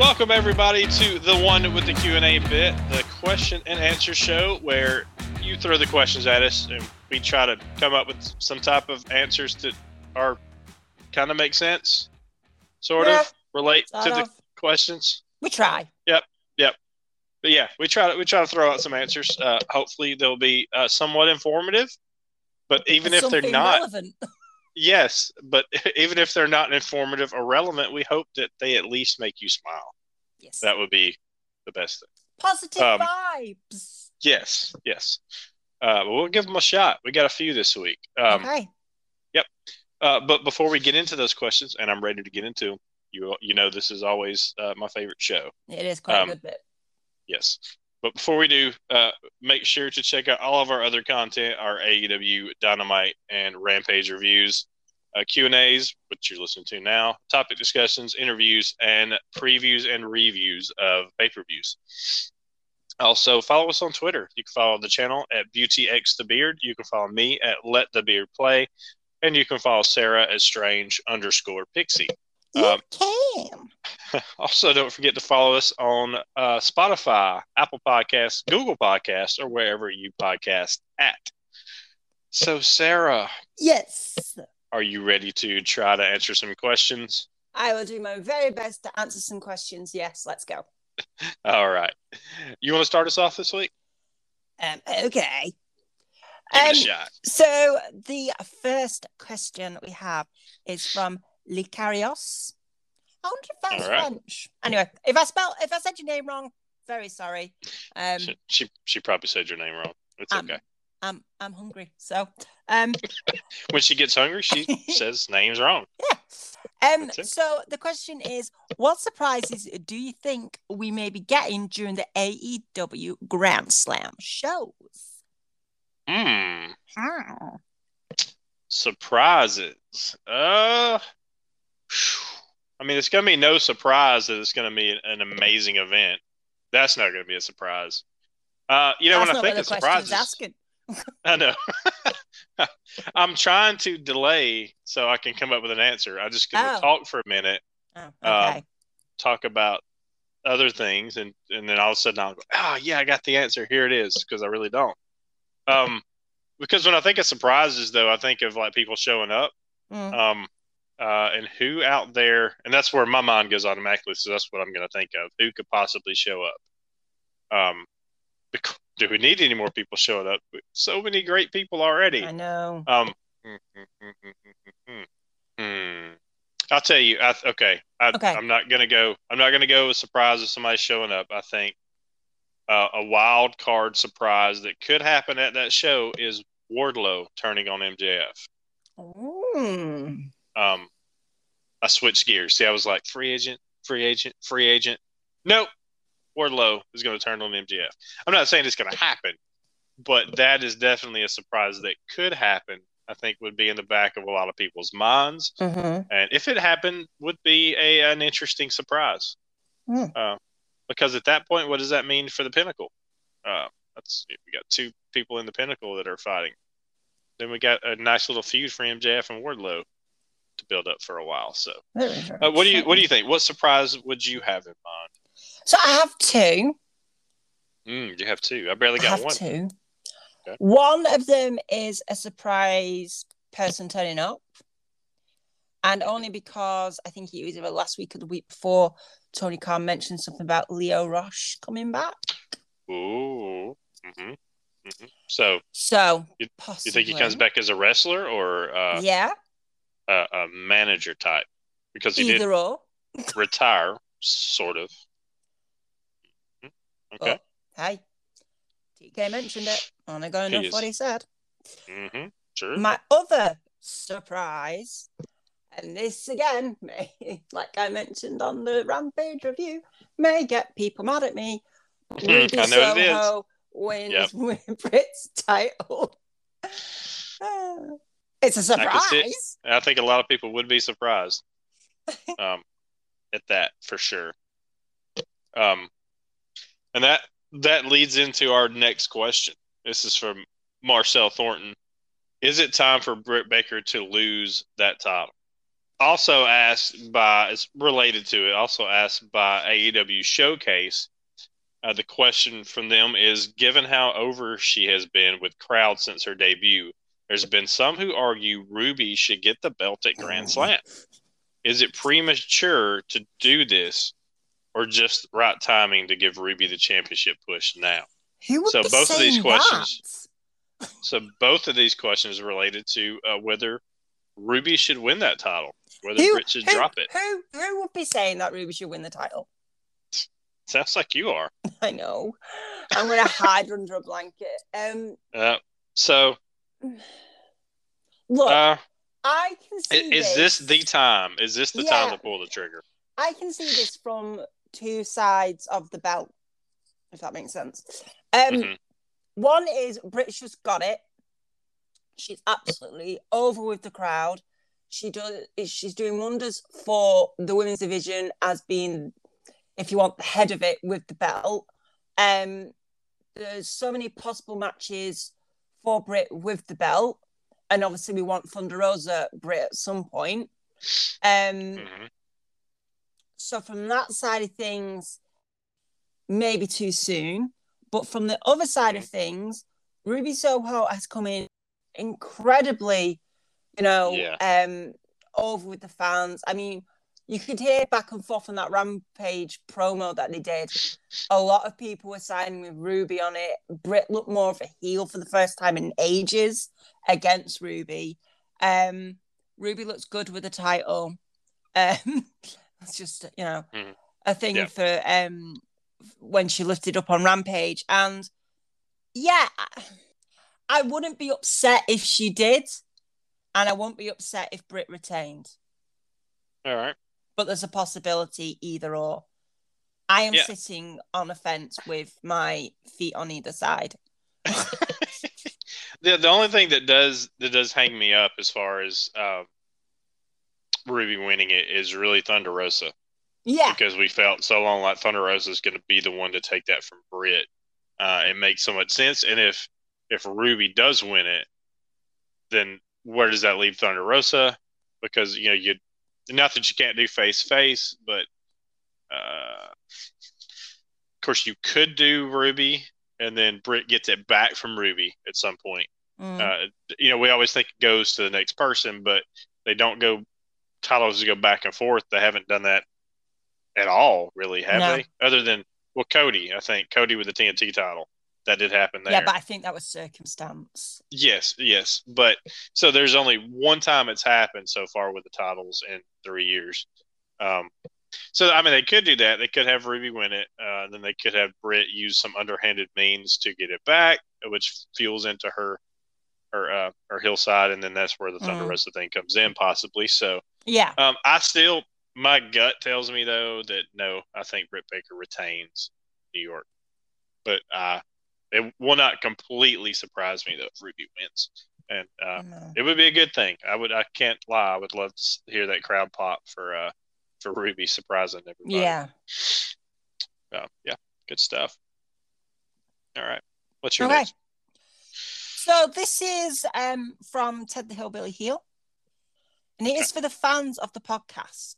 Welcome everybody to the one with the Q and A bit, the question and answer show, where you throw the questions at us and we try to come up with some type of answers that are kind of make sense, sort Yeah, of relate sort to the questions. We try. Yep, yep. But yeah, we try to we try to throw out some answers. Uh, hopefully they'll be uh, somewhat informative. But even if they're not, relevant. yes, but even if they're not informative or relevant, we hope that they at least make you smile. Yes. That would be the best thing. Positive um, vibes. Yes, yes. Uh, but we'll give them a shot. We got a few this week. Um, okay. uh, but before we get into those questions, and I'm ready to get into them, you you know this is always uh, my favorite show. It is quite um, a good bit. Yes. But before we do, uh, make sure to check out all of our other content, our AEW Dynamite and Rampage reviews, uh, Q and A's, which you're listening to now, topic discussions, interviews, and previews and reviews of pay per views. Also, follow us on Twitter. You can follow the channel at BeautyX the Beard. You can follow me at Let the Beard Play, and you can follow Sarah as Strange underscore Pixie. You um, can. Also, don't forget to follow us on uh, Spotify, Apple Podcasts, Google Podcasts, or wherever you podcast at. So, Sarah, Yes. Are you ready to try to answer some questions? I will do my very best to answer some questions. Yes, let's go. All right. You want to start us off this week? Um, okay. Um, so the first question we have is from Licarios. I wonder if that's right. French. Anyway, if I spell if I said your name wrong, very sorry. Um, She, she she probably said your name wrong. It's Um, okay. I'm I'm hungry. So, um, When she gets hungry, she says names wrong. yeah. Um, so the question is, what surprises do you think we may be getting during the AEW Grand Slam shows? Hmm. Surprises. Uh. I mean, it's gonna be no surprise that it's gonna be an amazing event. That's not gonna be a surprise. Uh, you know, That's when I think of surprises, asking. I know. I'm trying to delay so I can come up with an answer. I just gonna Oh. talk for a minute, Oh, Um, okay. talk about other things, and and then all of a sudden I'll go, oh yeah, I got the answer. Here it is, because I really don't. Um, because when I think of surprises, though, I think of like people showing up, Mm. um, uh, and who out there, and that's where my mind goes automatically. So that's what I'm going to think of. Who could possibly show up? Um, bec- do we need any more people showing up? So many great people already. I know. Um, hmm, hmm, hmm. I'll tell you. I, okay, I, Okay. I'm not gonna go. I'm not gonna go with surprise if somebody's showing up. I think uh, a wild card surprise that could happen at that show is Wardlow turning on MJF. Mm. Um, I switched gears. See, I was like free agent, free agent, free agent. Nope, Wardlow is going to turn on MJF. I'm not saying it's going to happen, but that is definitely a surprise that could happen. I think would be in the back of a lot of people's minds, Mhm. and if it happened, would be a an interesting surprise. Hmm. Uh, because at that point, what does that mean for the Pinnacle? Uh, that's we got two people in the Pinnacle that are fighting. Then we got a nice little feud for MJF and Wardlow to build up for a while. So, uh, what do you what do you think? What surprise would you have in mind? So I have two. Mm, you have two. I barely I got have one. two. Okay. One of them is a surprise person turning up. And only because I think it was either last week or the week before, Tony Khan mentioned something about Lio Rush coming back. Ooh. hmm hmm So, So You- you think he comes back as a wrestler or uh, Yeah, a, a manager type? Because he either or. did retire, sort of. Okay. Hey, TK mentioned it. Only going off what he said. hmm Sure. My other surprise And this again may, like I mentioned on the Rampage review, may get people mad at me. Ruby I know it is. Soho wins Yep. Britt's title. it's a I surprise. And I think a lot of people would be surprised um, at that for sure. Um, and that that leads into our next question. This is from Marcel Thornton. Is it time for Britt Baker to lose that title? Also asked by, it's related to it, also asked by AEW Showcase. Uh, the question from them is Given how over she has been with crowds since her debut, there's been some who argue Ruby should get the belt at Grand Slam. Is it premature to do this, or just right timing to give Ruby the championship push now? Who would So both of these questions- So both of these questions are related to uh, whether Ruby should win that title, whether Who, Britt should who, drop it. Who, who would be saying that Ruby should win the title? Sounds like you are. I know. I'm going to hide under a blanket. Um, Uh, so, look, uh, I can see is this the time? Is this the time to pull the trigger? I can see this from two sides of the belt, if that makes sense. Um, Mhm. One is Britt's just got it. She's absolutely over with the crowd. She does. She's doing wonders for the women's division as being, if you want, the head of it with the belt. Um, there's so many possible matches for Britt with the belt, and obviously we want Thunder Rosa Brit at some point. Um, Mhm. So from that side of things, maybe too soon. But from the other side of things, Ruby Soho has come in incredibly, you know, Yeah. um, over with the fans. I mean, you could hear back and forth on that Rampage promo that they did. A lot of people were signing with Ruby on it. Britt looked more of a heel for the first time in ages against Ruby. Um, Ruby looks good with the title. Um, it's just you know Mhm. a thing Yeah. for um when she lifted up on Rampage, and yeah, I- wouldn't be upset if she did, and I won't be upset if Britt retained. All right. But there's a possibility either or. I am Yeah. sitting on a fence with my feet on either side. the the only thing that does that does hang me up as far as um, Ruby winning it is really Thunder Rosa Yeah, because we felt so long like Thunder Rosa is going to be the one to take that from Britt. Uh, it makes so much sense, and if if Ruby does win it, then where does that leave Thunder Rosa? Because you know you not that you can't do face face, but uh, of course you could do Ruby, and then Britt gets it back from Ruby at some point. Mm. Uh, you know, we always think it goes to the next person, but they don't go titles to go back and forth. They haven't done that at all, really, have No. they? Other than well, Cody, I think Cody with the TNT title that did happen there. yeah, but I think that was circumstance. yes, yes, but so there's only one time it's happened so far with the titles in three years. Um, so I mean, they could do that. They could have Ruby win it, uh, then they could have Britt use some underhanded means to get it back, which fuels into her her uh, her hillside, and then that's where the Thunder Mhm. Rosa thing comes in, possibly. So Yeah, um, I still, my gut tells me though that no, I think Britt Baker retains New York, but uh, it will not completely surprise me though if Ruby wins, and uh, No. it would be a good thing. I would, I can't lie, I would love to hear that crowd pop for uh for Ruby surprising everybody. yeah. Uh, yeah, good stuff. All right, what's your Okay. next? So this is um from Ted the Hillbilly Heel, and it is for the fans of the podcast.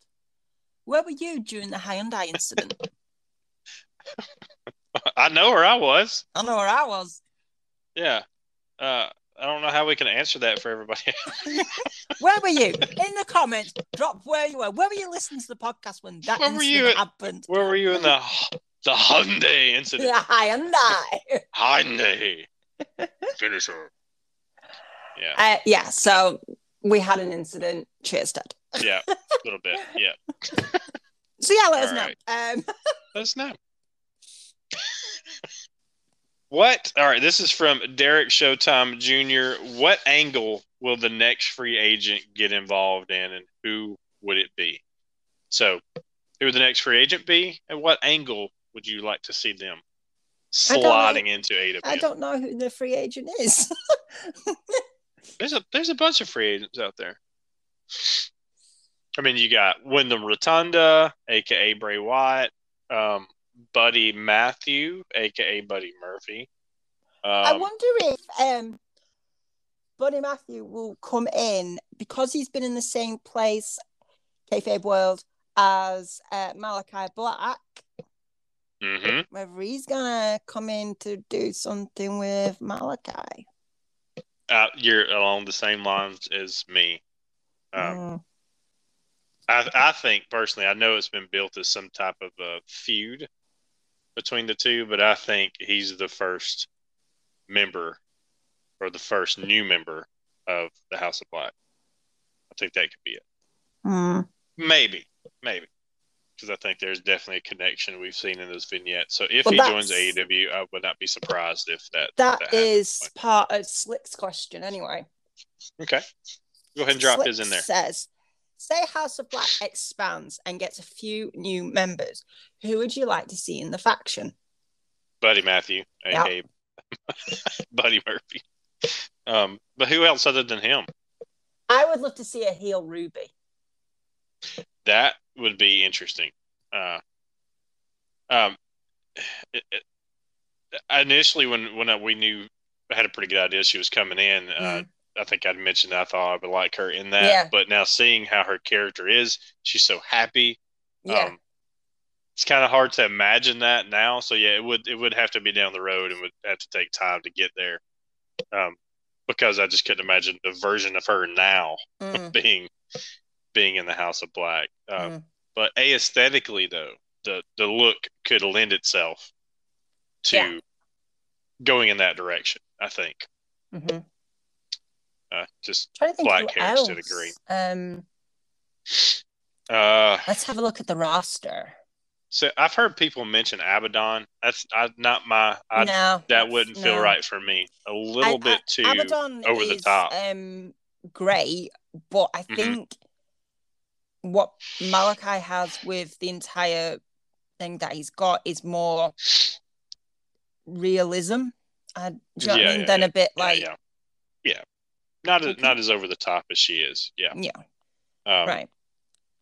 Where were you during the Hyundai incident? I know where I was. I know where I was. Yeah. Uh, I don't know how we can answer that for everybody. Where were you? In the comments, drop where you were. Where were you listening to the podcast when that Where were incident you happened? Where were you in the the Hyundai incident? The Hyundai. Hyundai. Finisher. Yeah, Uh, yeah, so we had an incident. Cheers, Ted. yeah, a little bit. Yeah, So yeah, let us know. right. Um, let us know. what? All right, this is from Derek Showtime Jr. What angle will the next free agent get involved in, and who would it be? So, who would the next free agent be, and what angle would you like to see them sliding into AW? I don't know who the free agent is. There's a there's a bunch of free agents out there. I mean, you got Wyndham Rotunda, aka Bray Wyatt, um, Buddy Matthew, aka Buddy Murphy. Um, I wonder if um, Buddy Matthew will come in because he's been in the same place, kayfabe world, as uh, Malachi Black. hmm Whether he's gonna come in to do something with Malachi. Uh, you're along the same lines as me. Um, Mm. I, I think personally, I know it's been built as some type of a feud between the two, but I think he's the first member or the first new member of the House of Black. I think that could be it. Mm. Maybe, maybe, because I think there's definitely a connection we've seen in those vignettes. So if Well, he joins AEW, I would not be surprised if that That happens. is part of Slick's question, anyway. okay. Go ahead and drop Slick his in there. Says, say House of Black expands and gets a few new members. Who would you like to see in the faction? Buddy Matthew, Yeah. aka Buddy Murphy. Um, but who else other than him? I would love to see a heel Ruby. That would be interesting. Uh, um, it, it, initially, when when I, we knew I had a pretty good idea she was coming in, uh, Mm. I think I'd mentioned I thought I would like her in that. Yeah. But now seeing how her character is, she's so happy. Yeah. Um, it's kind of hard to imagine that now. So yeah, it would it would have to be down the road and would have to take time to get there. Um, because I just couldn't imagine the version of her now Mm, being being in the House of Black. Um, mm. But aesthetically, though, the the look could lend itself to Yeah. going in that direction. I think. Mhm. Uh, just Trying to think Black else. to the green. Um, uh, let's have a look at the roster. so I've heard people mention Abaddon. That's I, not my. I, no, that wouldn't feel no. right for me. A little I- bit too Abaddon over the top. Um, great, but I Mhm. think what Malachi has with the entire thing that he's got is more realism. Uh, do you know what I mean? yeah, Than yeah. a bit like yeah, yeah. Not as, not as over the top as she is. Yeah. yeah, Um, right.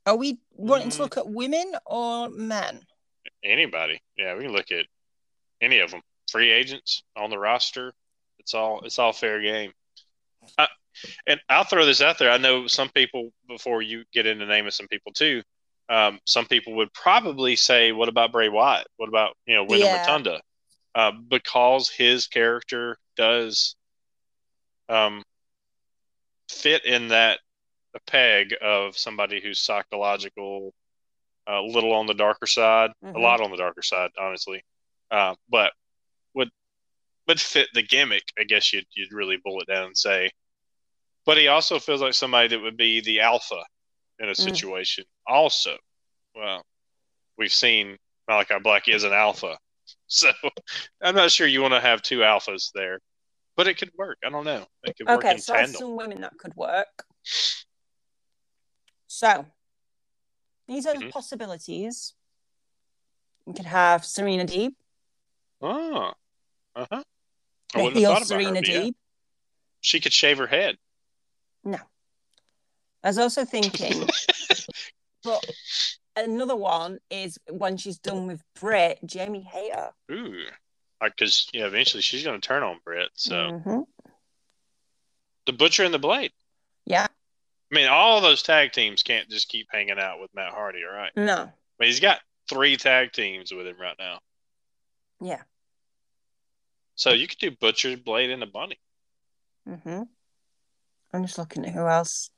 Are we wanting Mm. to look at women or men? Anybody. Yeah, we can look at any of them. Free agents on the roster. It's all it's all fair game. I, and I'll throw this out there. I know some people before you get into naming some people too. Um, some people would probably say, "What about Bray Wyatt? What about you know Wyndham Yeah. Rotunda?" Uh, because his character does um, fit in that peg of somebody who's psychological, a little on the darker side, a Mhm. lot on the darker side, honestly. Uh, but would would fit the gimmick. I guess you'd you'd really boil it down and say. But he also feels like somebody that would be the alpha in a Mm. situation. Also, well, we've seen Malachi Black is an alpha, so I'm not sure you want to have two alphas there, but it could work. I don't know. It could work Okay, in so tandem. some women that could work. So these are the Mhm. possibilities. You could have Serena Deeb, Oh, uh huh. I the wouldn't have thought about Serena her. but yeah. Deeb. She could shave her head. I was also thinking, but another one is when she's done with Britt, Jamie Hayter. Ooh, because yeah, eventually she's going to turn on Britt. So Mhm. the Butcher and the Blade. Yeah, I mean, all those tag teams can't just keep hanging out with Matt Hardy, all right? no, I mean, he's got three tag teams with him right now. yeah. So you could do Butcher, Blade, and the Bunny. hmm I'm just looking at who else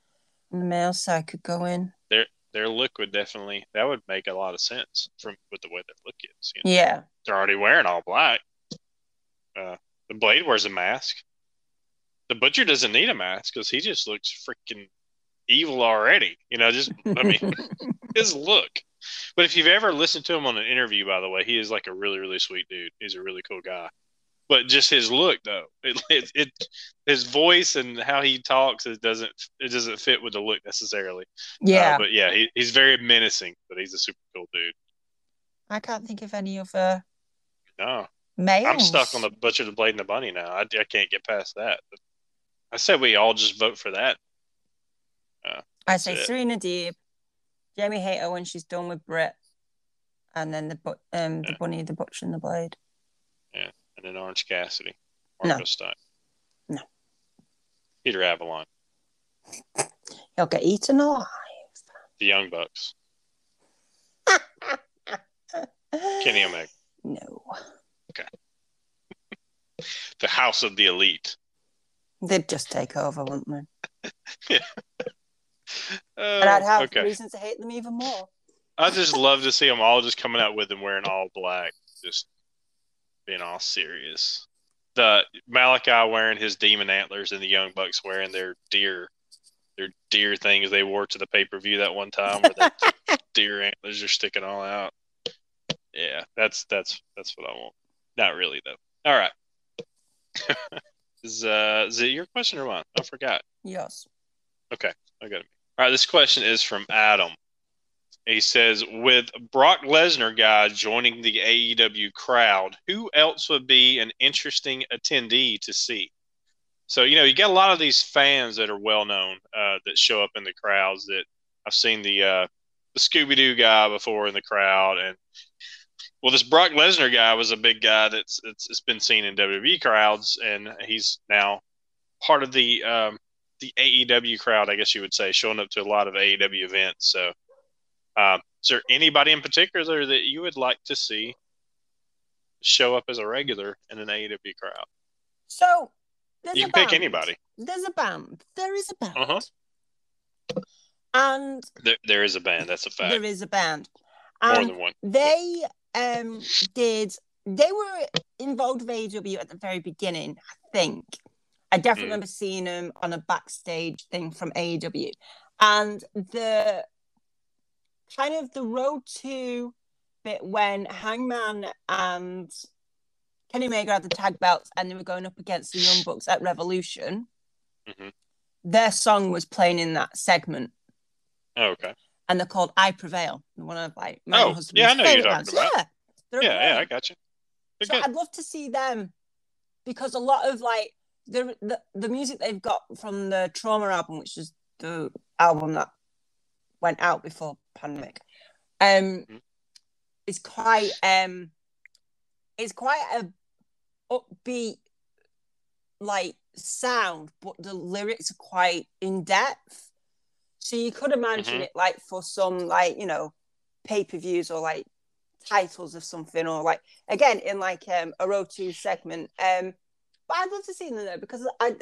on the male side could go in. Their look would definitely that would make a lot of sense from with the way their look is. You know? Yeah, They're already wearing all black. Uh, the Blade wears a mask. The Butcher doesn't need a mask because he just looks freaking evil already. You know, just I mean, his look. But if you've ever listened to him on an interview, by the way, he is like a really, really sweet dude. He's a really cool guy. But just his look though, it, it, it his voice and how he talks it doesn't it doesn't fit with the look necessarily. Yeah, Uh, but yeah, he, he's very menacing, but he's a super cool dude. I can't think of any other No, males. I'm stuck on the Butcher, the Blade, and the Bunny now. I, I can't get past that. But I said we all just vote for that. I say it. Serena Deeb, Jamie Hayter when she's done with Britt, and then the um the Yeah. bunny, the butcher, and the blade. And then Orange Cassidy. No. Stein. No. Peter Avalon. He'll get eaten alive. The Young Bucks. Kenny Omega. No, Okay. The House of the Elite. they'd just take over, wouldn't they? Oh, And I'd have okay. reasons to hate them even more. I just love to see them all just coming out with them wearing all black, just being all serious. The Malachi wearing his demon antlers and the Young Bucks wearing their deer, their deer things they wore to the pay per view that one time where the deer antlers are sticking all out. Yeah, that's that's that's what I want. Not really though. All right. is uh is it your question or mine? I forgot. Yes. Okay, I got it. All right, this question is from Adam. He says, with Brock Lesnar guy joining the AEW crowd, who else would be an interesting attendee to see? So, you know, you got a lot of these fans that are well known uh, that show up in the crowds that I've seen the uh, the Scooby Doo guy before in the crowd. And well, this Brock Lesnar guy was a big guy that's it's, it's been seen in WWE crowds, and he's now part of the um, the AEW crowd, I guess you would say, showing up to a lot of AEW events. So, um, is there anybody in particular that you would like to see show up as a regular in an AEW crowd? So there's You a can pick band. anybody. There's a band. There is a band. Uh-huh. And There, there is a band. That's a fact. there is a band. More And than one. they um did they were involved with AEW at the very beginning, I think. I definitely Mm. remember seeing them on a backstage thing from AEW. And the kind of the road to bit when Hangman and Kenny Omega had the tag belts and they were going up against the Young Bucks at Revolution. Mhm. Their song was playing in that segment Oh, okay. and they're called I Prevail. One of like my Oh, husband's yeah, I know you're talking bands. about. Yeah, Yeah, yeah, I got you. They're So good. I'd love to see them because a lot of like the, the the music they've got from the Trauma album, which is the album that went out before pandemic, um, Mhm. is quite um, it's quite a upbeat like sound, but the lyrics are quite in depth. So you could imagine Mhm. it like for some like you know pay per views or like titles of something or like again in like um a row two segment. Um, but I'd love to see them there because I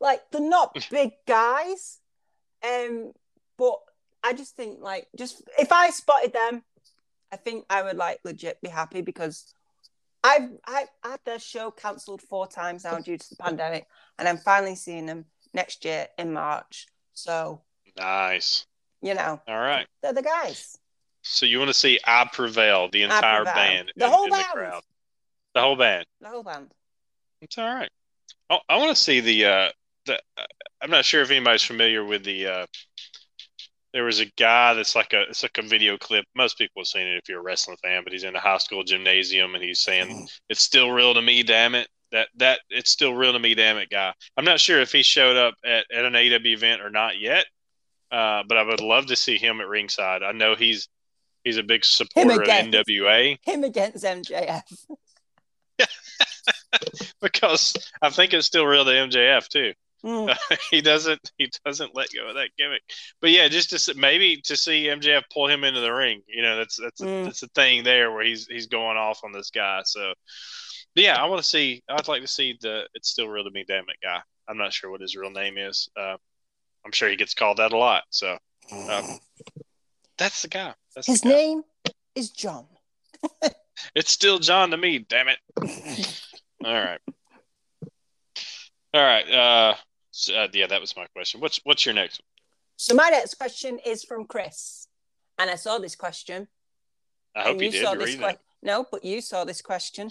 like they're not big guys, um, but I just think like just if I spotted them, I think I would like legit be happy because I've I had their show cancelled four times now due to the pandemic, and I'm finally seeing them next year in March. So Nice. you know All right. they're the guys. So you want to see I Prevail, the entire Prevail. band, The in, whole in the band. crowd. The whole band. The whole band. It's all right. Oh, I want to see the. Uh, the. Uh, I'm not sure if anybody's familiar with the. Uh, there was a guy that's like a. It's like a video clip. Most people have seen it if you're a wrestling fan, but he's in a high school gymnasium and he's saying, "It's still real to me, damn it." That that it's still real to me, damn it, guy. I'm not sure if he showed up at, at an AW event or not yet, uh, but I would love to see him at ringside. I know he's he's a big supporter of. NWA. Him against MJF. because I think it's still real to MJF too. Mm. he doesn't he doesn't let go of that gimmick. But yeah, just to s- maybe to see MJF pull him into the ring, you know, that's that's Mm. that's a thing there where he's he's going off on this guy. So, but yeah, I want to see. I'd like to see the it's still real to me, damn it, guy. I'm not sure what his real name is. Uh, I'm sure he gets called that a lot. So um, that's the guy. That's His the guy. name is John. It's still John to me. Damn it. All right. All right. Uh, so, uh, yeah, that was my question. What's what's your next? So my next question is from Chris, and I saw this question. I hope and you, did. saw You're this que- No, but you saw this question.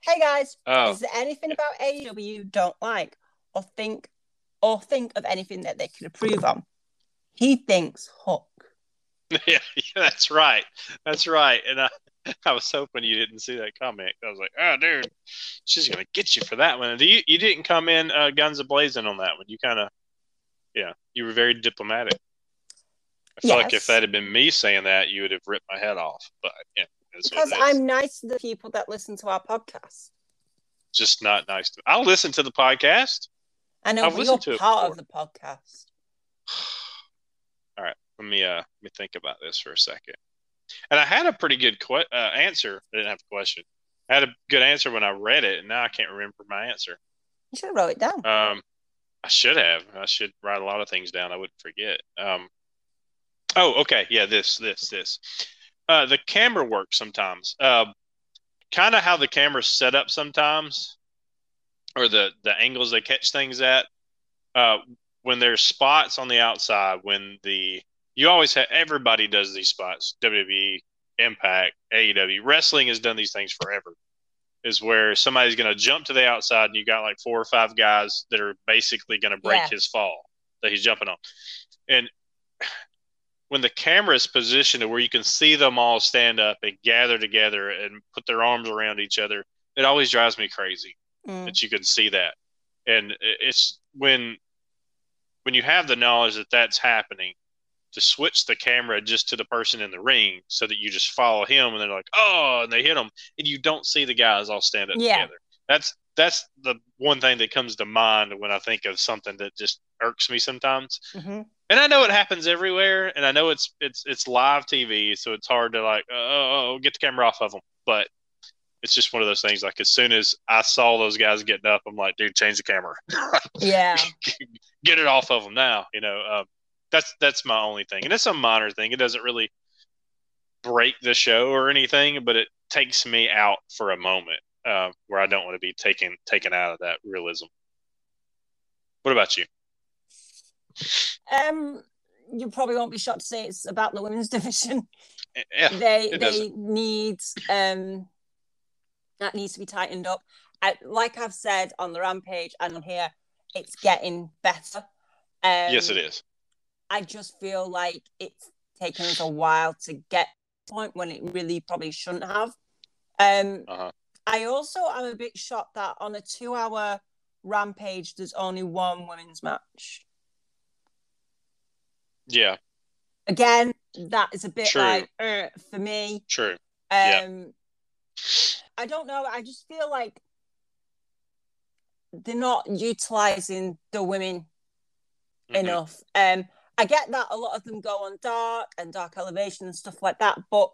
Hey guys, Oh. is there anything about AEW you don't like or think or think of anything that they could improve on? He thinks Hook. yeah, that's right. That's right. And I, I was hoping you didn't see that comment. I was like, oh, dude, she's gonna get you for that one. And you you didn't come in uh, guns a blazing on that one. You kind of, yeah, you were very diplomatic. I feel like if that had been me saying that, you would have ripped my head off. But yeah, Because. I'm nice to the people that listen to our podcast. just not nice. To, I'll listen to the podcast. I know I've to you're part before. of the podcast. All right, let me uh let me think about this for a second. And I had a pretty good que- uh, answer. I didn't have a question. I had a good answer when I read it, and now I can't remember my answer. You should have wrote it down. Um, I should have. I should write a lot of things down. I wouldn't forget. Um, oh, okay. Yeah, this, this, this. Uh, the camera work sometimes. Uh, kind of how the camera's set up sometimes, or the the angles they catch things at. Uh, when there's spots on the outside, when the you always have everybody does these spots. WWE, Impact, AEW, wrestling has done these things forever is where somebody's going to jump to the outside and you got like four or five guys that are basically going to break Yeah. his fall that he's jumping on. And when the camera is positioned to where you can see them all stand up and gather together and put their arms around each other, it always drives me crazy Mm. that you can see that. And it's when when you have the knowledge that that's happening to switch the camera just to the person in the ring so that you just follow him and they're like, "Oh," and they hit him and you don't see the guys all stand up Yeah. together. That's that's the one thing that comes to mind when I think of something that just irks me sometimes. Mhm. And I know it happens everywhere, and I know it's it's it's live TV, so it's hard to like, oh, get the camera off of them. But it's just one of those things. Like as soon as I saw those guys getting up, I'm like, dude, change the camera, Yeah. get it off of them now. You know, um, that's that's my only thing, and it's a minor thing. It doesn't really break the show or anything, but it takes me out for a moment uh, where I don't want to be taken taken out of that realism. What about you? Um, you probably won't be shocked to say it's about the women's division. Yeah, they they doesn't. need um that needs to be tightened up. I, like I've said on the rampage and on here, it's getting better. Um, yes, it is. I just feel like it's taken us a while to get to the point when it really probably shouldn't have. Um, Uh-huh. I also am a bit shocked that on a two-hour rampage, there's only one women's match. Yeah, Again, that is a bit True. like uh, for me. true. Um, Yeah. I don't know. I just feel like they're not utilizing the women Mhm. enough. Um, I get that a lot of them go on dark and dark elevation and stuff like that, but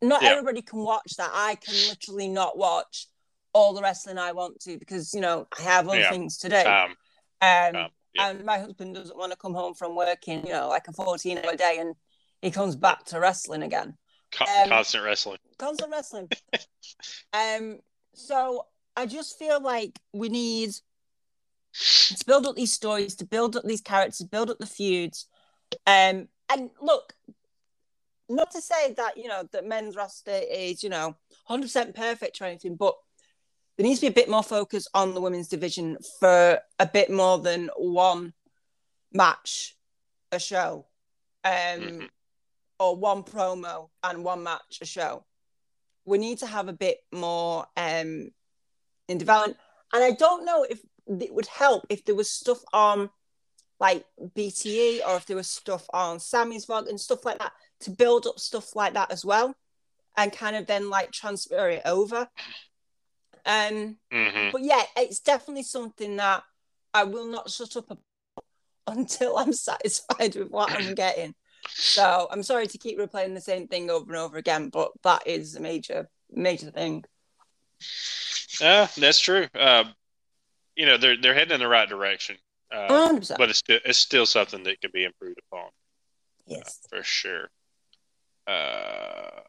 not Yeah. everybody can watch that. I can literally not watch all the wrestling I want to because you know I have other Yeah. things to do. Um, Um, yeah. and my husband doesn't want to come home from working, you know, like a 14 hour day and he comes back to wrestling again. Um, constant wrestling. Constant wrestling. um, so I just feel like we need to build up these stories, to build up these characters, build up the feuds. Um, and look, not to say that you know that men's roster is you know 100% perfect or anything, but there needs to be a bit more focus on the women's division for a bit more than one match a show, um, Mhm. or one promo and one match a show. We need to have a bit more um, in development, and I don't know if it would help if there was stuff on like BTE or if there was stuff on Sammy's vlog and stuff like that to build up stuff like that as well, and kind of then like transfer it over. Um, hmm but yeah, it's definitely something that I will not shut up about until I'm satisfied with what I'm getting. So I'm sorry to keep replaying the same thing over and over again, but that is a major, major thing. Yeah, that's true. Uh, you know, they're they're heading in the right direction, uh, but it's still it's still something that could be improved upon yes. for sure. Uh,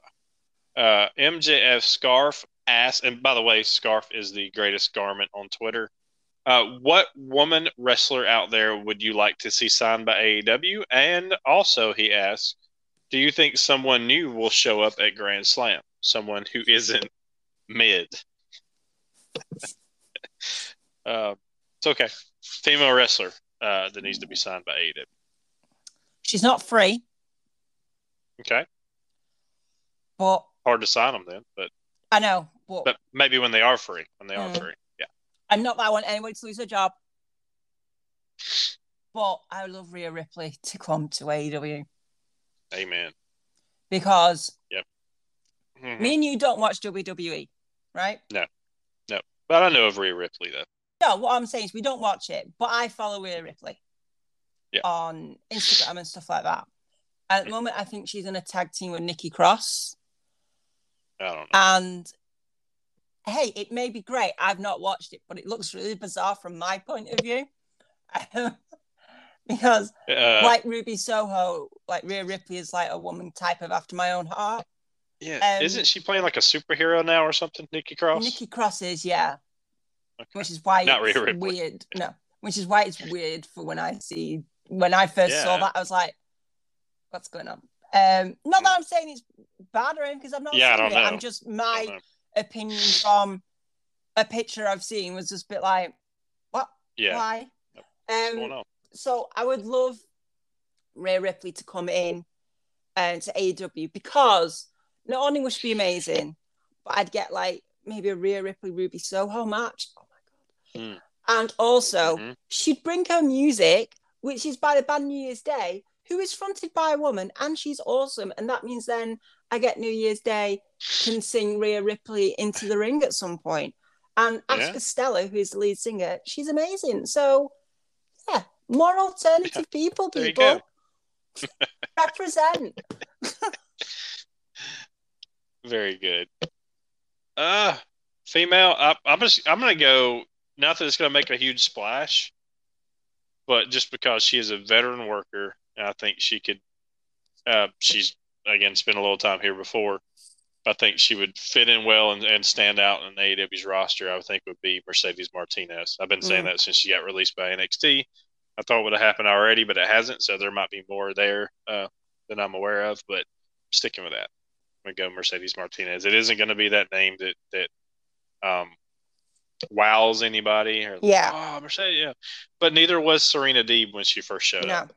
uh, MJF scarf ass, and by the way, scarf is the greatest garment on Twitter. Uh, what woman wrestler out there would you like to see signed by AEW? And also, he asks, do you think someone new will show up at Grand Slam? Someone who isn't mid. uh, it's okay. Female wrestler uh, that needs to be signed by AEW. She's not free, Okay, but hard to sign them then, but I know, but, but maybe when they are free, when they are Mm. free, yeah. I'm not that I want anybody to lose their job. But I love Rhea Ripley to come to AEW Amen. because Mhm. me and you don't watch WWE, right? No, no. But I know of Rhea Ripley though. No, what I'm saying is we don't watch it, but I follow Rhea Ripley Yeah. on Instagram and stuff like that. At the moment, I think she's in a tag team with Nikki Cross. I don't know. And hey, it may be great. I've not watched it, but it looks really bizarre from my point of view. because Uh, like Ruby Soho, like Rhea Ripley is like a woman type of after my own heart. yeah, um, isn't she playing like a superhero now or something? Nikki Cross. Nikki Cross is, yeah. Okay. Which is why Not it's weird. No, which is why it's weird for when I see when I first saw that, I was like, "What's going on?" Um, not that I'm saying it's bad or anything because I'm not. Yeah, I don't it. know. I'm just my opinion from a picture I've seen was just a bit like, "What? Yeah, Why?" Um, so I would love Rhea Ripley to come in and to AEW because not only would she be amazing, but I'd get like maybe a Rhea Ripley Ruby Soho match. Oh! Mm. And also, Mhm. she'd bring her music, which is by the band New Year's Day, who is fronted by a woman, and she's awesome. And that means then I get New Year's Day can sing Rhea Ripley into the ring at some point. And Yeah. Ash Costello, who's the lead singer, she's amazing. So, yeah, more alternative people, people. Represent. Very good. Uh female. I, I'm just. I'm gonna go. Not that it's gonna make a huge splash, but just because she is a veteran worker, and I think she could. Uh, she's again spent a little time here before. I think she would fit in well and, and stand out in AEW's roster. I would think would be Mercedes Martinez. I've been saying Mm. that since she got released by NXT. I thought it would have happened already, but it hasn't. So there might be more there uh, than I'm aware of. But sticking with that. I'm gonna go Mercedes Martinez. It isn't going to be that name that that um, wows anybody. Or, Yeah. Oh, Mercedes. Yeah. But neither was Serena Deeb when she first showed No. up.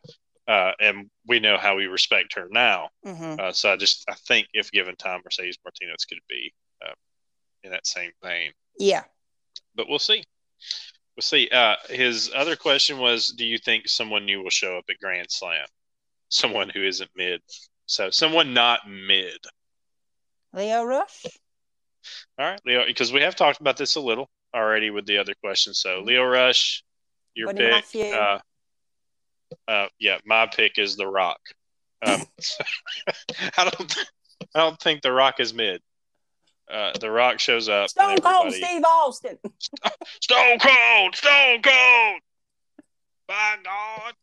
Uh, and we know how we respect her now. hmm Uh, so I just I think if given time, Mercedes Martinez could be uh, in that same vein. Yeah. But we'll see. We'll see. Uh, his other question was, do you think someone new will show up at Grand Slam? Someone who isn't mid. So someone not mid. Lio Rush. All right, Lio, because we have talked about this a little already with the other questions. So Mhm. Lio Rush, your Buddy pick. Uh, uh, yeah, my pick is The Rock. Um, I don't, I don't think The Rock is mid. Uh, the Rock shows up. Stone Cold Steve Austin. Stone Cold, Stone Cold. By God.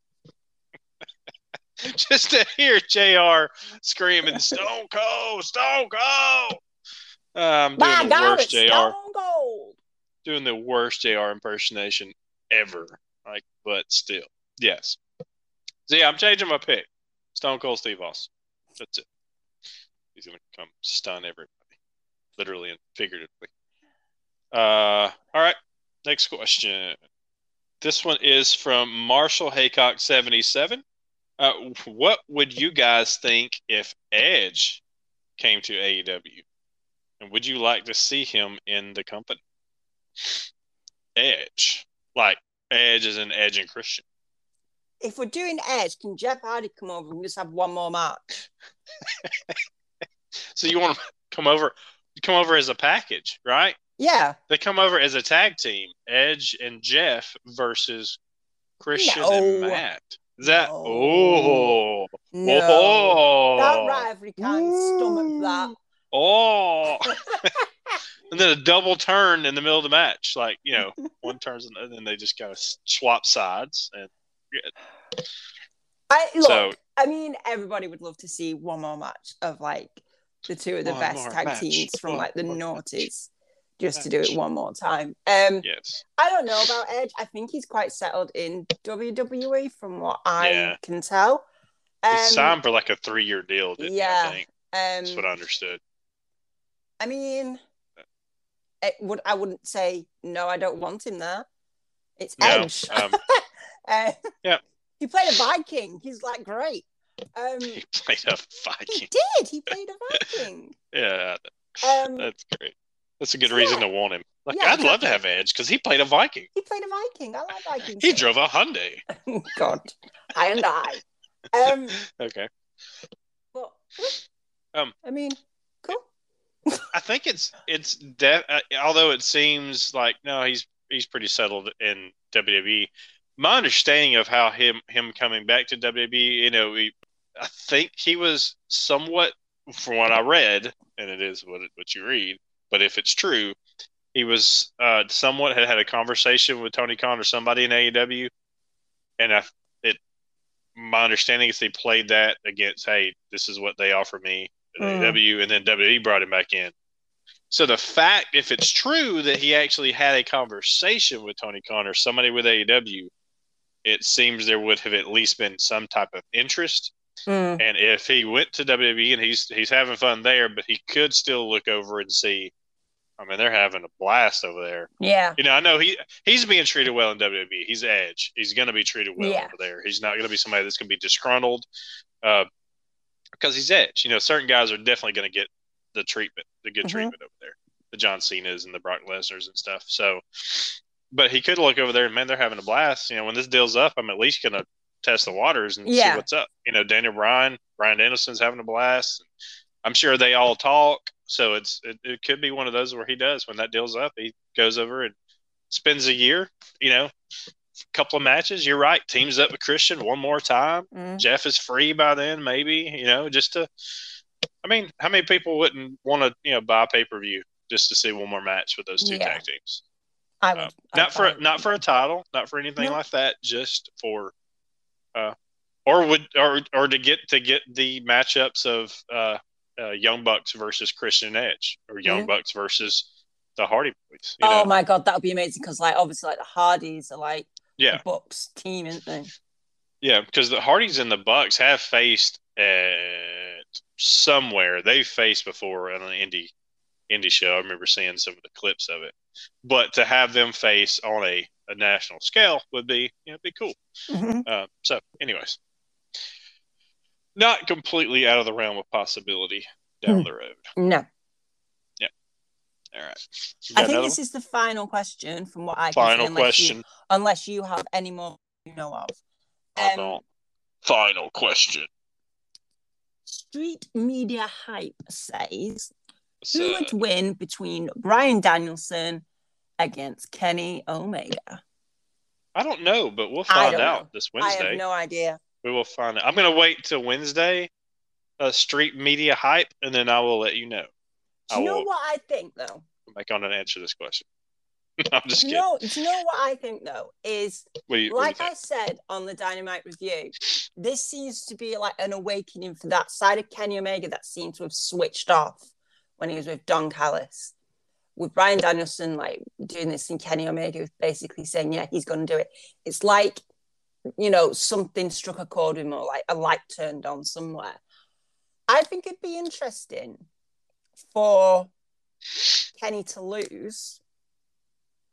Just to hear JR screaming, Stone Cold, Stone Cold. Uh, I'm doing My the God, worst it's JR, Stone Cold. Doing the worst JR impersonation ever. Like, but still, yes. So yeah, I'm changing my pick. Stone Cold Steve Austin. That's it. He's gonna come stun everybody, literally and figuratively. Uh, all right. Next question. This one is from Marshall Haycock seventy seven. Uh, what would you guys think if Edge came to AEW? And would you like to see him in the company? Edge, like Edge is an Edge and Christian. If we're doing Edge, can Jeff Hardy come over and just have one more match? So you want to come over, come over as a package, right? Yeah. They come over as a tag team, Edge and Jeff versus Christian No. and Matt. Is that No. oh No. oh That rivalry can't stomach that. oh and then a double turn in the middle of the match, like you know, one turns and then they just kind of swap sides and I look. so I mean, everybody would love to see one more match of like the two of the best tag match. teams from One like the more noughties, just to do it one more time. Um, yes, I don't know about Edge. I think he's quite settled in WWE from what I Yeah. can tell. Um, he signed for like a three year deal. Didn't he, yeah. I think um, that's what I understood. I mean, it would I wouldn't say no. I don't want him there. It's No, Edge. um, Uh, Yeah. He played a Viking. He's like great. Um, he played a he Viking. did. He played a Viking. Yeah, Um, that's great. That's a good Yeah. reason to want him. Like Yeah, I'd love to have Edge because he played a Viking. he played a Viking. I like Vikings. He drove a Hyundai. God, I and I. Um, Okay. but Um, I mean. I think it's it's de- uh, although it seems like no, he's he's pretty settled in WWE. My understanding of how him him coming back to WWE, you know, he, I think he was somewhat, from what I read, and it is what what you read. But if it's true, he was uh, somewhat had had a conversation with Tony Khan or somebody in AEW, and I it my understanding is they played that against, hey, this is what they offer me Mm. AEW, and then WWE brought him back in. So the fact, if it's true that he actually had a conversation with Tony Khan or somebody with AEW, it seems there would have at least been some type of interest. Mm, And if he went to WWE and he's he's having fun there, but he could still look over and see. I mean, they're having a blast over there. yeah. You know, I know he he's being treated well in WWE. He's Edge. He's going to be treated well Yeah. over there. He's not going to be somebody that's going to be disgruntled uh, because he's Edge. You know, certain guys are definitely going to get the treatment, the good Mhm. treatment over there. The John Cena's and the Brock Lesnar's and stuff. So, but he could look over there and man, they're having a blast. You know, when this deal's up, I'm at least going to test the waters and Yeah. see what's up. You know, Daniel Bryan, Brian Danielson's having a blast. I'm sure they all talk. So it's it, it could be one of those where he does when that deal's up, he goes over and spends a year, you know, couple of matches. You're right, teams up with Christian one more time. Mm. Jeff is free by then, maybe, you know, just to I mean, how many people wouldn't want to, you know, buy pay per view just to see one more match with those two Yeah. tag teams? I would. Uh, not for not for a title, not for anything No. like that, just for uh or would or or to get to get the matchups of uh, uh Young Bucks versus Christian Edge or Young Mhm. Bucks versus the Hardy Boys. Oh know? my god, that would be amazing because, like, obviously, like the Hardys are like Yeah. Bucks team, isn't they? Yeah, because the Hardys and the Bucks have faced at somewhere. They've faced before on an indie indie show. I remember seeing some of the clips of it. But to have them face on a, a national scale would be you know be cool. Mhm. Uh, so, anyways, not completely out of the realm of possibility down Hmm. the road. No, All right, I think this is the final question from what I one? can see, final unless question. You, unless you have any more you know of. I Um, don't. Final question. Street Media Hype says So, who would win between Brian Danielson against Kenny Omega? I don't know, but we'll find out know. this I Wednesday. have no idea. We will find out. I'm going to wait till Wednesday, uh, street media hype, and then I will let you know. Do you know what I think though? make on and answer this question. I'm just kidding. know, do you know what I think though? Is What you, what do you like I said on the Dynamite review, this seems to be like an awakening for that side of Kenny Omega that seemed to have switched off when he was with Don Callis. With Brian Danielson like doing this and Kenny Omega basically saying, Yeah, he's gonna do it. It's like, you know, something struck a chord with him or like a light turned on somewhere. I think it'd be interesting for Kenny to lose.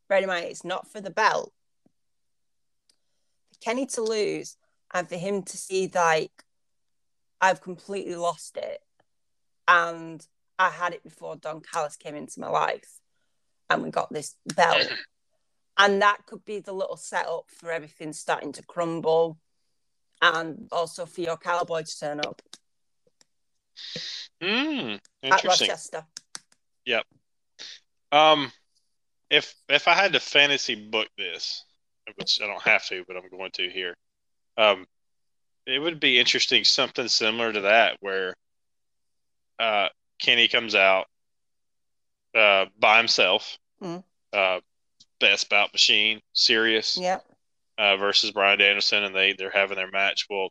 Bear in mind, it's not for the belt. For Kenny to lose and for him to see like I've completely lost it. And I had it before Don Callis came into my life and we got this belt. And that could be the little setup for everything starting to crumble and also for your cowboy to turn up Hmm, at. Rochester. Um, if if I had to fantasy book this, which I don't have to, but I'm going to here, um, it would be interesting something similar to that where, uh, Kenny comes out, uh, by himself, Mhm. uh, best bout machine, serious, Yeah. uh, versus Brian Danielson, and they they're having their match. Well,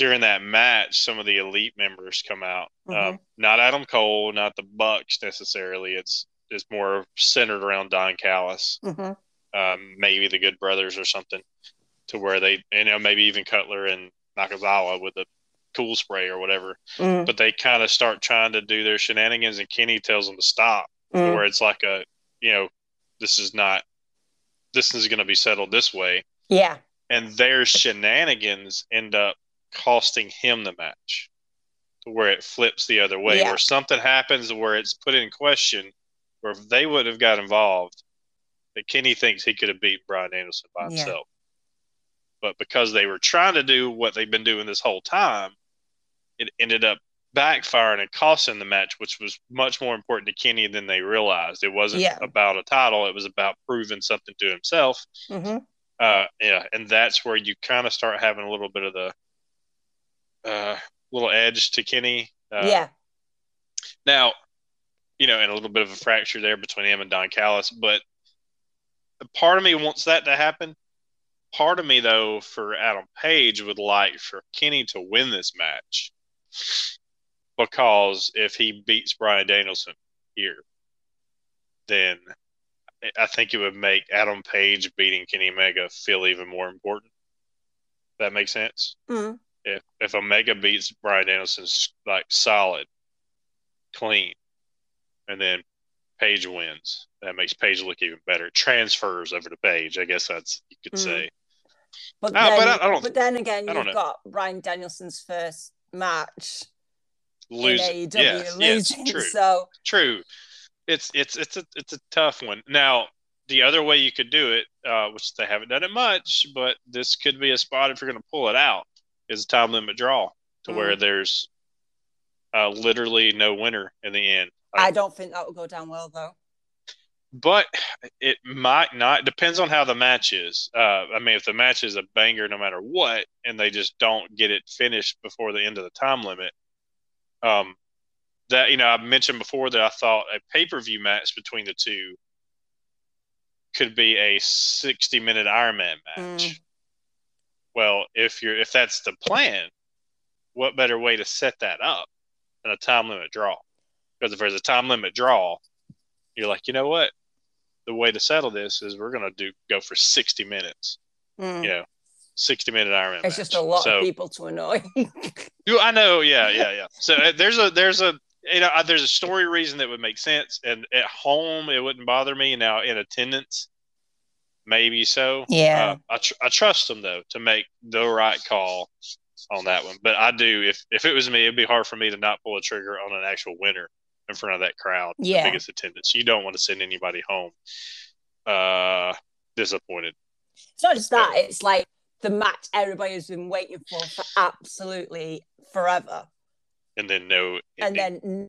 during that match, some of the elite members come out. Mhm. Um, not Adam Cole, not the Bucks necessarily. It's it's more centered around Don Callis, hmm um, maybe the Good Brothers or something, to where they you know maybe even Cutler and Nakazawa with the cool spray or whatever. Mm, But they kind of start trying to do their shenanigans, and Kenny tells them to stop. mm, Where it's like a you know, this is not, this is going to be settled this way. Yeah. And their shenanigans end up costing him the match to where it flips the other way, Yeah. where something happens where it's put in question, where if they would have got involved, that Kenny thinks he could have beat Brian Danielson by Yeah. himself. But because they were trying to do what they've been doing this whole time, it ended up backfiring and costing the match, which was much more important to Kenny than they realized. It wasn't Yeah. about a title; it was about proving something to himself. hmm Uh, yeah, and that's where you kind of start having a little bit of the uh, little edge to Kenny. Uh, yeah. Now, you know, and a little bit of a fracture there between him and Don Callis, but part of me wants that to happen. Part of me, though, for Adam Page would like for Kenny to win this match because if he beats Brian Danielson here, then I think it would make Adam Page beating Kenny Omega feel even more important. That makes sense Mm. If if Omega beats Brian Danielson's like solid, clean, and then Page wins, that makes Page look even better. Transfers over to Page, I guess that's you could Mm. say. But, Ah, then, but I- I don't- but then again, you've know. got Brian Danielson's first match Lose, in AEW yes, yes, true, So true. It's it's it's a it's a tough one. Now the other way you could do it, uh, which they haven't done it much, but this could be a spot if you're going to pull it out, is a time limit draw to Mm. where there's uh, literally no winner in the end. I don't think that will go down well though. but it might not. Depends on how the match is. Uh, I mean, if the match is a banger no matter what, and they just don't get it finished before the end of the time limit, um, that you know, I mentioned before that I thought a pay per view match between the two could be a sixty minute Iron Man match. Mm. Well, if you're if that's the plan, what better way to set that up than a time limit draw? Because if there's a time limit draw, you're like, you know what? The way to settle this is we're gonna do go for sixty minutes. Mm. You know, sixty minute Iron Man. It's match. just a lot so, of people to annoy. Do I know? Yeah, yeah, yeah. So uh, there's a there's a you know uh, there's a story reason that would make sense, and at home it wouldn't bother me. Now in attendance, maybe so. Yeah. Uh, I tr- I trust them though to make the right call on that one. But I do if if it was me, it'd be hard for me to not pull a trigger on an actual winner in front of that crowd. the Yeah. biggest attendance. You don't want to send anybody home uh disappointed. it's not just that; it's like the match everybody has been waiting for for absolutely forever, And then no and ending. then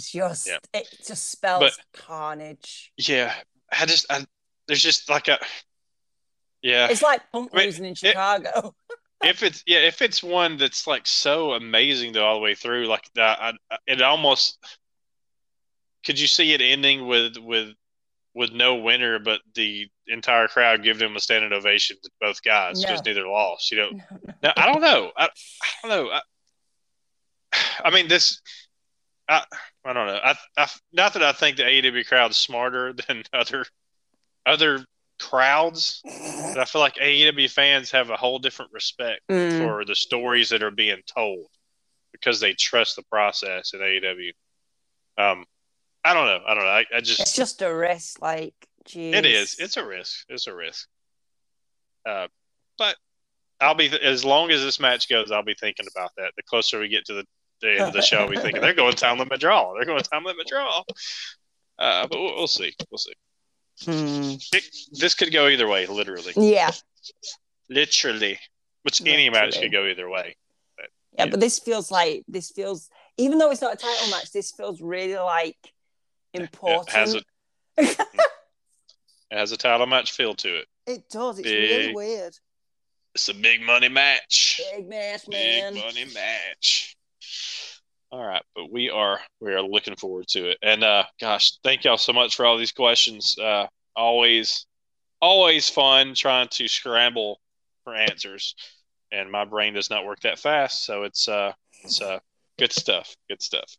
just Yeah. it just spells But- carnage. yeah, I just I, there's just like a yeah. It's like Punk I mean, losing in Chicago. if it's yeah, if it's one that's like so amazing though all the way through, like that, I, it almost could you see it ending with with with no winner, but the entire crowd giving them a standing ovation to both guys No. because neither lost. You know, No, no. now, I don't know. I, I don't know. I, I mean, this. I, I don't know. I, I not that I think the AEW crowd is smarter than other other crowds, but I feel like AEW fans have a whole different respect Mm. for the stories that are being told because they trust the process in AEW. Um, I don't know. I don't know. I, I just It's just a risk, like, geez. it is. It's a risk. It's a risk. Uh, but I'll be as long as this match goes, I'll be thinking about that. The closer we get to the, the end of the show, I'll be thinking they're going time limit draw. They're going time limit draw. Uh, but we'll, we'll see. We'll see. Hmm. It, this could go either way, literally, Yeah. literally. Which any match could go either way. yeah, Yeah. but this feels like this feels even though it's not a title match, this feels really like important. It has a it has a title match feel to it. It does. It's Big. really weird. It's a big money match. Big match, man. Big money match. All right, but we are we are looking forward to it. And uh gosh, thank y'all so much for all these questions. Uh always always fun trying to scramble for answers. And my brain does not work that fast, so it's uh it's uh good stuff. Good stuff.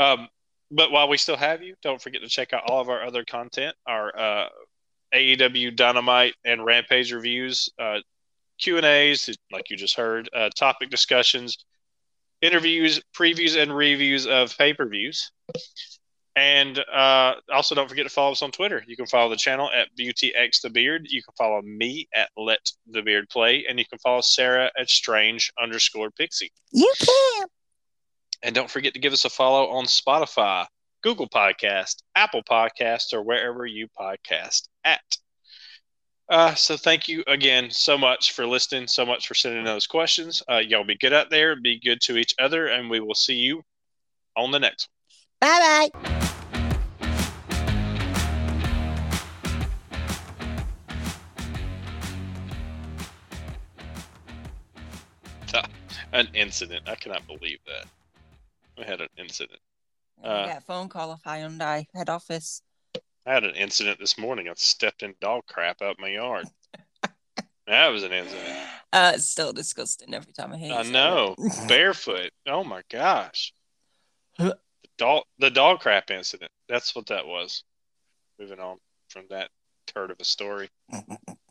Um but while we still have you, don't forget to check out all of our other content, our uh AEW Dynamite and Rampage reviews, uh Q and A's, like you just heard, uh, topic discussions, interviews, previews, and reviews of pay per views. And uh, also, don't forget to follow us on Twitter. You can follow the channel at BeautyX the Beard. You can follow me at Let the Beard Play, and you can follow Sarah at Strange underscore Pixie. You can. And don't forget to give us a follow on Spotify, Google Podcast, Apple Podcast, or wherever you podcast at. Uh, so thank you again so much for listening, so much for sending those questions. Uh, y'all be good out there, be good to each other, and we will see you on the next one. Bye bye. An incident. I cannot believe that. We had an incident. Uh, get a phone call off Hyundai head office. I had an incident this morning. I stepped in dog crap out my yard. that was an incident. Uh, it's still disgusting every time I hear. I know. Barefoot. Oh my gosh. The dog the dog crap incident. That's what that was. Moving on from that turd of a story.